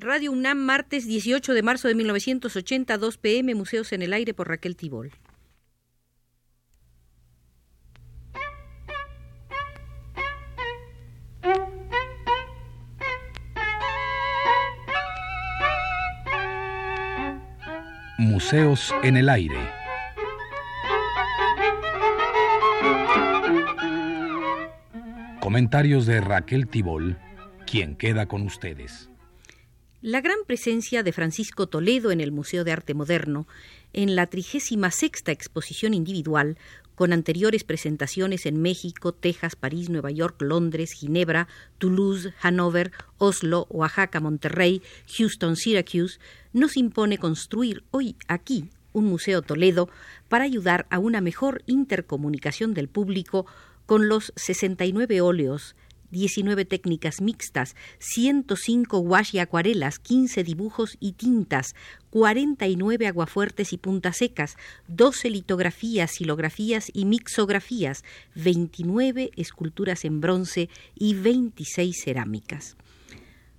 Radio UNAM, martes 18 de marzo de 1980, 2 pm, Museos en el Aire por Raquel Tibol. Museos en el Aire. Comentarios de Raquel Tibol, quien queda con ustedes. La gran presencia de Francisco Toledo en el Museo de Arte Moderno, en la trigésima sexta exposición individual, con anteriores presentaciones en México, Texas, París, Nueva York, Londres, Ginebra, Toulouse, Hanover, Oslo, Oaxaca, Monterrey, Houston, Syracuse, nos impone construir hoy aquí un Museo Toledo para ayudar a una mejor intercomunicación del público con los 69 óleos 19 técnicas mixtas, 105 wash y acuarelas, 15 dibujos y tintas, 49 aguafuertes y puntas secas, 12 litografías, silografías y mixografías, 29 esculturas en bronce y 26 cerámicas.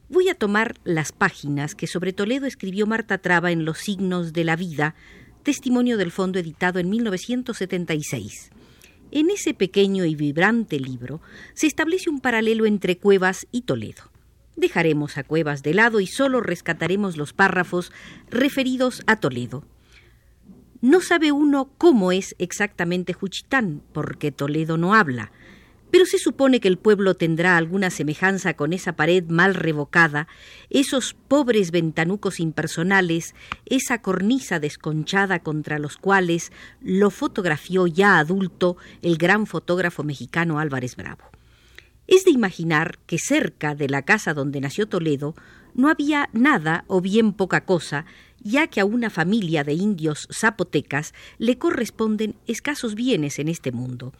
Voy a tomar las páginas que sobre Toledo escribió Marta Traba en Los signos de la vida, testimonio del fondo editado en 1976. En ese pequeño y vibrante libro se establece un paralelo entre Cuevas y Toledo. Dejaremos a Cuevas de lado y solo rescataremos los párrafos referidos a Toledo. No sabe uno cómo es exactamente Juchitán, porque Toledo no habla, pero se supone que el pueblo tendrá alguna semejanza con esa pared mal revocada, esos pobres ventanucos impersonales, esa cornisa desconchada contra los cuales lo fotografió ya adulto el gran fotógrafo mexicano Álvarez Bravo. Es de imaginar que cerca de la casa donde nació Toledo no había nada o bien poca cosa, ya que a una familia de indios zapotecas le corresponden escasos bienes en este mundo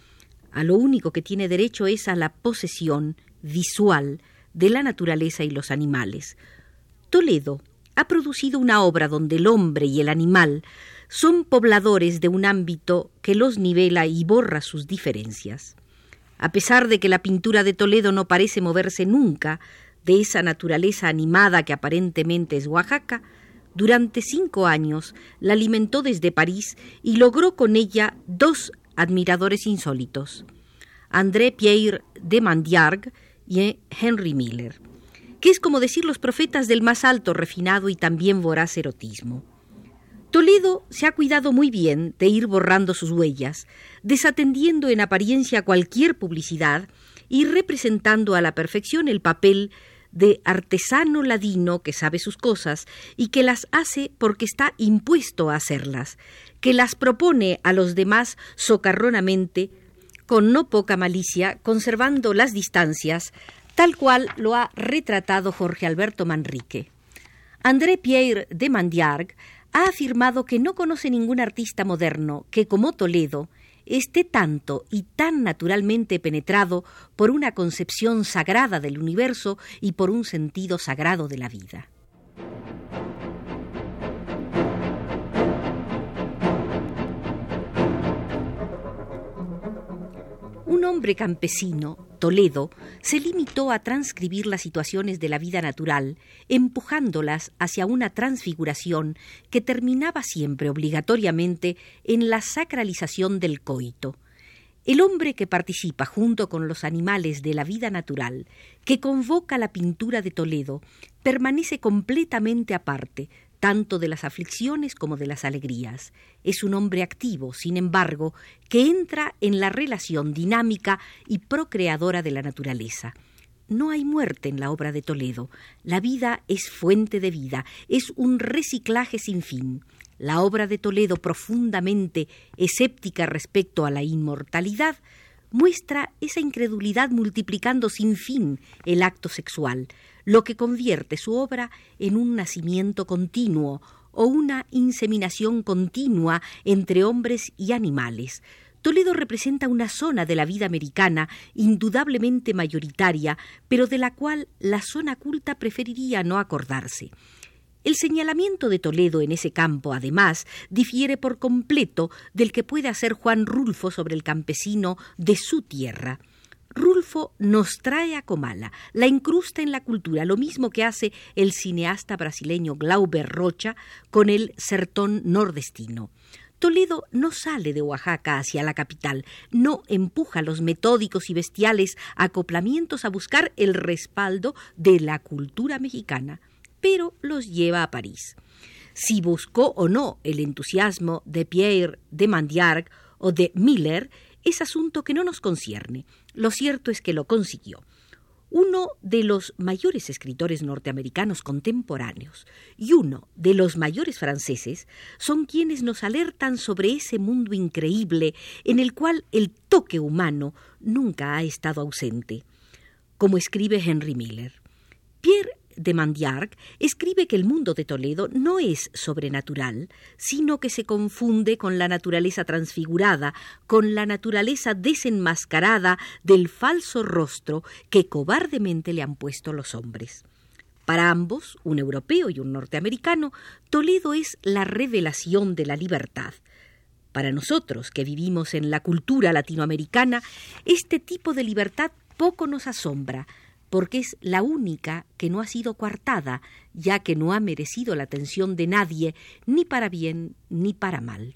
a lo único que tiene derecho es a la posesión visual de la naturaleza y los animales. Toledo ha producido una obra donde el hombre y el animal son pobladores de un ámbito que los nivela y borra sus diferencias. A pesar de que la pintura de Toledo no parece moverse nunca de esa naturaleza animada que aparentemente es Oaxaca, durante cinco años la alimentó desde París y logró con ella dos admiradores insólitos, André Pierre de Mandiargue y Henry Miller, que es como decir los profetas del más alto, refinado y también voraz erotismo. Toledo se ha cuidado muy bien de ir borrando sus huellas, desatendiendo en apariencia cualquier publicidad y representando a la perfección el papel de artesano ladino que sabe sus cosas y que las hace porque está impuesto a hacerlas, que las propone a los demás socarronamente, con no poca malicia, conservando las distancias, tal cual lo ha retratado Jorge Alberto Manrique. André Pierre de Mandiargue ha afirmado que no conoce ningún artista moderno que, como Toledo, esté tanto y tan naturalmente penetrado por una concepción sagrada del universo y por un sentido sagrado de la vida. Un hombre campesino, Toledo, se limitó a transcribir las situaciones de la vida natural, empujándolas hacia una transfiguración que terminaba siempre obligatoriamente en la sacralización del coito. El hombre que participa junto con los animales de la vida natural, que convoca la pintura de Toledo, permanece completamente aparte, tanto de las aflicciones como de las alegrías. Es un hombre activo, sin embargo, que entra en la relación dinámica y procreadora de la naturaleza. No hay muerte en la obra de Toledo. La vida es fuente de vida, es un reciclaje sin fin. La obra de Toledo, profundamente escéptica respecto a la inmortalidad, muestra esa incredulidad multiplicando sin fin el acto sexual, lo que convierte su obra en un nacimiento continuo o una inseminación continua entre hombres y animales. Toledo representa una zona de la vida americana indudablemente mayoritaria, pero de la cual la zona culta preferiría no acordarse. El señalamiento de Toledo en ese campo, además, difiere por completo del que puede hacer Juan Rulfo sobre el campesino de su tierra. Rulfo nos trae a Comala, la incrusta en la cultura, lo mismo que hace el cineasta brasileño Glauber Rocha con el Sertón nordestino. Toledo no sale de Oaxaca hacia la capital, no empuja los metódicos y bestiales acoplamientos a buscar el respaldo de la cultura mexicana, pero los lleva a París. Si buscó o no el entusiasmo de Pierre de Mandiarc o de Miller, es asunto que no nos concierne. Lo cierto es que lo consiguió. Uno de los mayores escritores norteamericanos contemporáneos y uno de los mayores franceses son quienes nos alertan sobre ese mundo increíble en el cual el toque humano nunca ha estado ausente. Como escribe Henry Miller, Pierre de Mandiarc escribe que el mundo de Toledo no es sobrenatural, sino que se confunde con la naturaleza transfigurada, con la naturaleza desenmascarada del falso rostro que cobardemente le han puesto los hombres. Para ambos, un europeo y un norteamericano, Toledo es la revelación de la libertad. Para nosotros, que vivimos en la cultura latinoamericana, este tipo de libertad poco nos asombra, porque es la única que no ha sido coartada, ya que no ha merecido la atención de nadie, ni para bien ni para mal.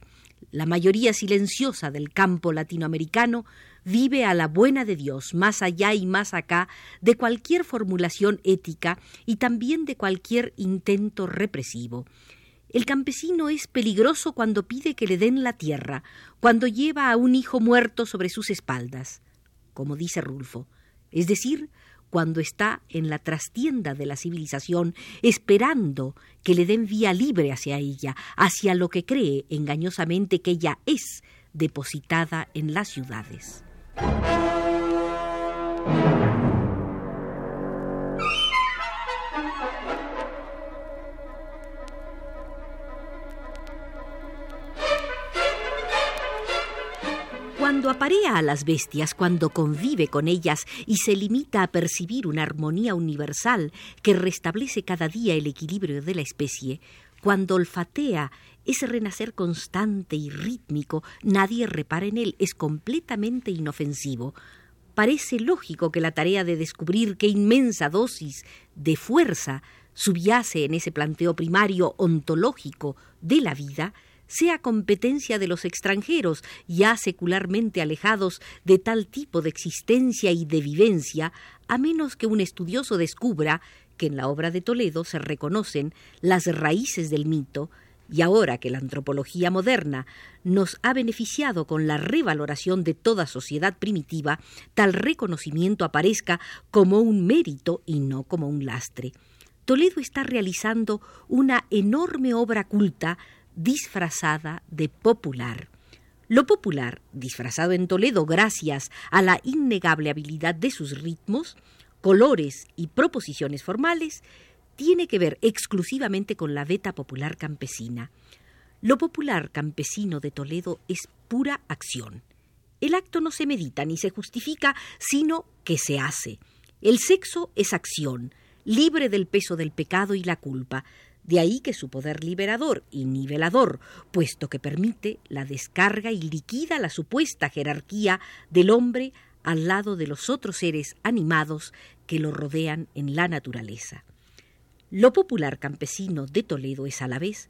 La mayoría silenciosa del campo latinoamericano vive a la buena de Dios, más allá y más acá de cualquier formulación ética y también de cualquier intento represivo. El campesino es peligroso cuando pide que le den la tierra, cuando lleva a un hijo muerto sobre sus espaldas, como dice Rulfo, es decir, cuando está en la trastienda de la civilización, esperando que le den vía libre hacia ella, hacia lo que cree engañosamente que ella es, depositada en las ciudades. Cuando aparea a las bestias, cuando convive con ellas y se limita a percibir una armonía universal que restablece cada día el equilibrio de la especie, cuando olfatea ese renacer constante y rítmico, nadie repara en él, es completamente inofensivo. Parece lógico que la tarea de descubrir qué inmensa dosis de fuerza subyace en ese planteo primario ontológico de la vida, sea competencia de los extranjeros, ya secularmente alejados de tal tipo de existencia y de vivencia, a menos que un estudioso descubra que en la obra de Toledo se reconocen las raíces del mito, y ahora que la antropología moderna nos ha beneficiado con la revaloración de toda sociedad primitiva, tal reconocimiento aparezca como un mérito y no como un lastre. Toledo está realizando una enorme obra culta disfrazada de popular. Lo popular, disfrazado en Toledo gracias a la innegable habilidad de sus ritmos, colores y proposiciones formales, tiene que ver exclusivamente con la veta popular campesina. Lo popular campesino de Toledo es pura acción. El acto no se medita ni se justifica, sino que se hace. El sexo es acción, libre del peso del pecado y la culpa, de ahí que su poder liberador y nivelador, puesto que permite la descarga y liquida la supuesta jerarquía del hombre al lado de los otros seres animados que lo rodean en la naturaleza. Lo popular campesino de Toledo es a la vez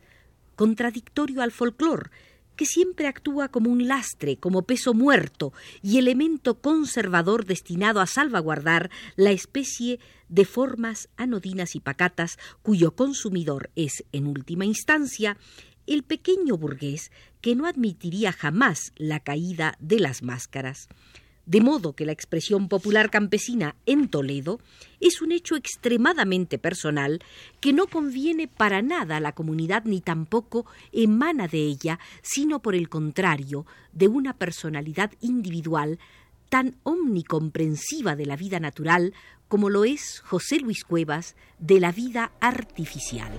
contradictorio al folclor, que siempre actúa como un lastre, como peso muerto y elemento conservador destinado a salvaguardar la especie de formas anodinas y pacatas cuyo consumidor es, en última instancia, el pequeño burgués que no admitiría jamás la caída de las máscaras de modo que la expresión popular campesina en Toledo es un hecho extremadamente personal que no conviene para nada a la comunidad ni tampoco emana de ella, sino por el contrario, de una personalidad individual tan omnicomprensiva de la vida natural como lo es José Luis Cuevas de la vida artificial.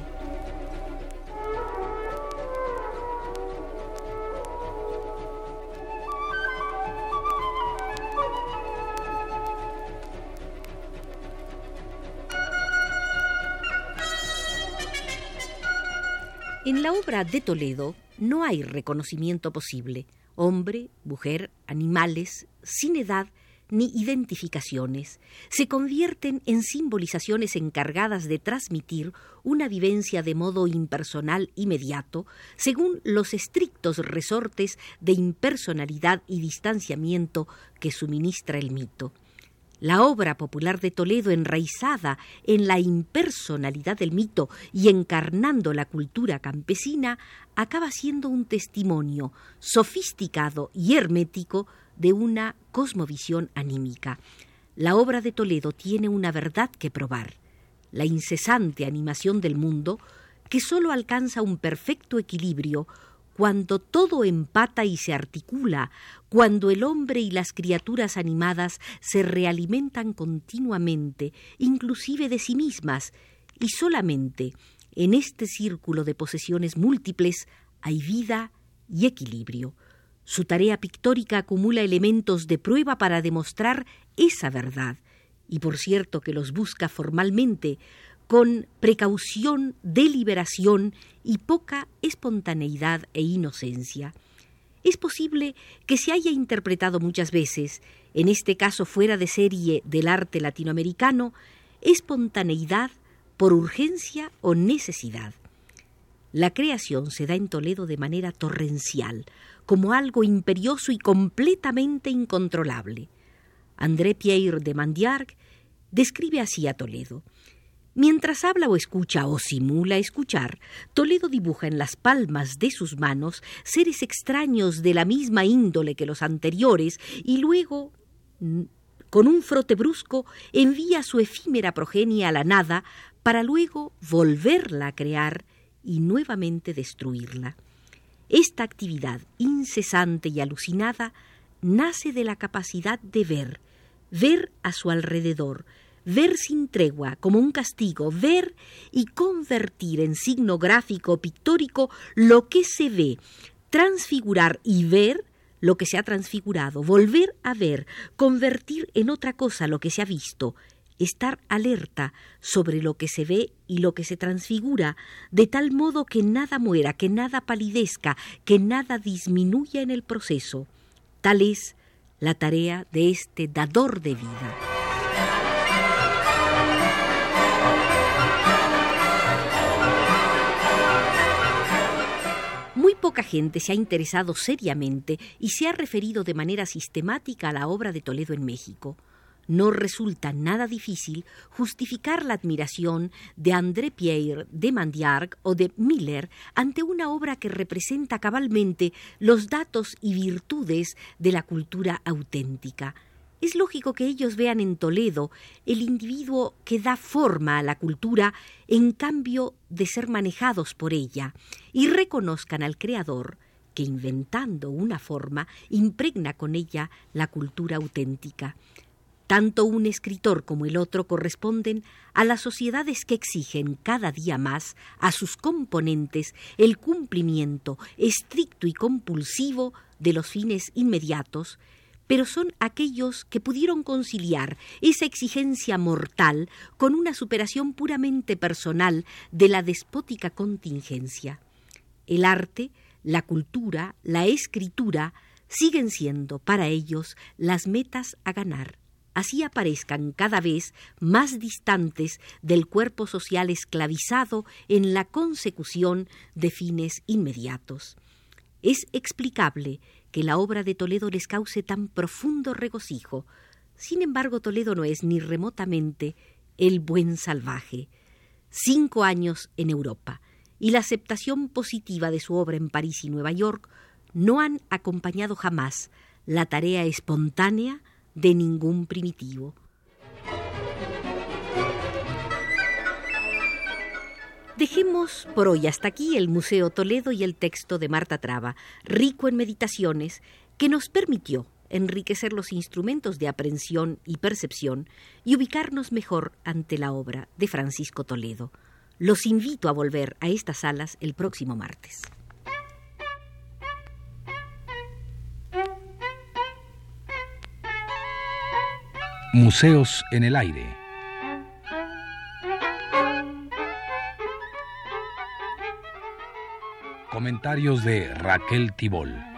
En la obra de Toledo no hay reconocimiento posible. Hombre, mujer, animales, sin edad ni identificaciones, se convierten en simbolizaciones encargadas de transmitir una vivencia de modo impersonal inmediato, según los estrictos resortes de impersonalidad y distanciamiento que suministra el mito. La obra popular de Toledo, enraizada en la impersonalidad del mito y encarnando la cultura campesina, acaba siendo un testimonio sofisticado y hermético de una cosmovisión anímica. La obra de Toledo tiene una verdad que probar, la incesante animación del mundo, que sólo alcanza un perfecto equilibrio cuando todo empata y se articula, cuando el hombre y las criaturas animadas se realimentan continuamente, inclusive de sí mismas, y solamente en este círculo de posesiones múltiples hay vida y equilibrio. Su tarea pictórica acumula elementos de prueba para demostrar esa verdad, y por cierto que los busca formalmente, con precaución, deliberación y poca espontaneidad e inocencia. Es posible que se haya interpretado muchas veces, en este caso fuera de serie del arte latinoamericano, espontaneidad por urgencia o necesidad. La creación se da en Toledo de manera torrencial, como algo imperioso y completamente incontrolable. André Pierre de Mandiarc describe así a Toledo. Mientras habla o escucha o simula escuchar, Toledo dibuja en las palmas de sus manos seres extraños de la misma índole que los anteriores y luego, con un frote brusco, envía su efímera progenie a la nada para luego volverla a crear y nuevamente destruirla. Esta actividad incesante y alucinada nace de la capacidad de ver, ver a su alrededor, ver sin tregua como un castigo, ver y convertir en signo gráfico pictórico lo que se ve, transfigurar y ver lo que se ha transfigurado, volver a ver, convertir en otra cosa lo que se ha visto, estar alerta sobre lo que se ve y lo que se transfigura, de tal modo que nada muera, que nada palidezca, que nada disminuya en el proceso. Tal es la tarea de este dador de vida. Poca gente se ha interesado seriamente y se ha referido de manera sistemática a la obra de Toledo en México. No resulta nada difícil justificar la admiración de André Pierre de Mandiarc o de Miller ante una obra que representa cabalmente los datos y virtudes de la cultura auténtica. Es lógico que ellos vean en Toledo el individuo que da forma a la cultura en cambio de ser manejados por ella, y reconozcan al Creador que inventando una forma impregna con ella la cultura auténtica. Tanto un escritor como el otro corresponden a las sociedades que exigen cada día más a sus componentes el cumplimiento estricto y compulsivo de los fines inmediatos pero son aquellos que pudieron conciliar esa exigencia mortal con una superación puramente personal de la despótica contingencia. El arte, la cultura, la escritura siguen siendo para ellos las metas a ganar, así aparezcan cada vez más distantes del cuerpo social esclavizado en la consecución de fines inmediatos. Es explicable que la obra de Toledo les cause tan profundo regocijo. Sin embargo, Toledo no es ni remotamente el buen salvaje. Cinco años en Europa y la aceptación positiva de su obra en París y Nueva York no han acompañado jamás la tarea espontánea de ningún primitivo. Dejemos por hoy hasta aquí el Museo Toledo y el texto de Marta Traba, rico en meditaciones, que nos permitió enriquecer los instrumentos de aprehensión y percepción y ubicarnos mejor ante la obra de Francisco Toledo. Los invito a volver a estas salas el próximo martes. Museos en el aire. Comentarios de Raquel Tibol.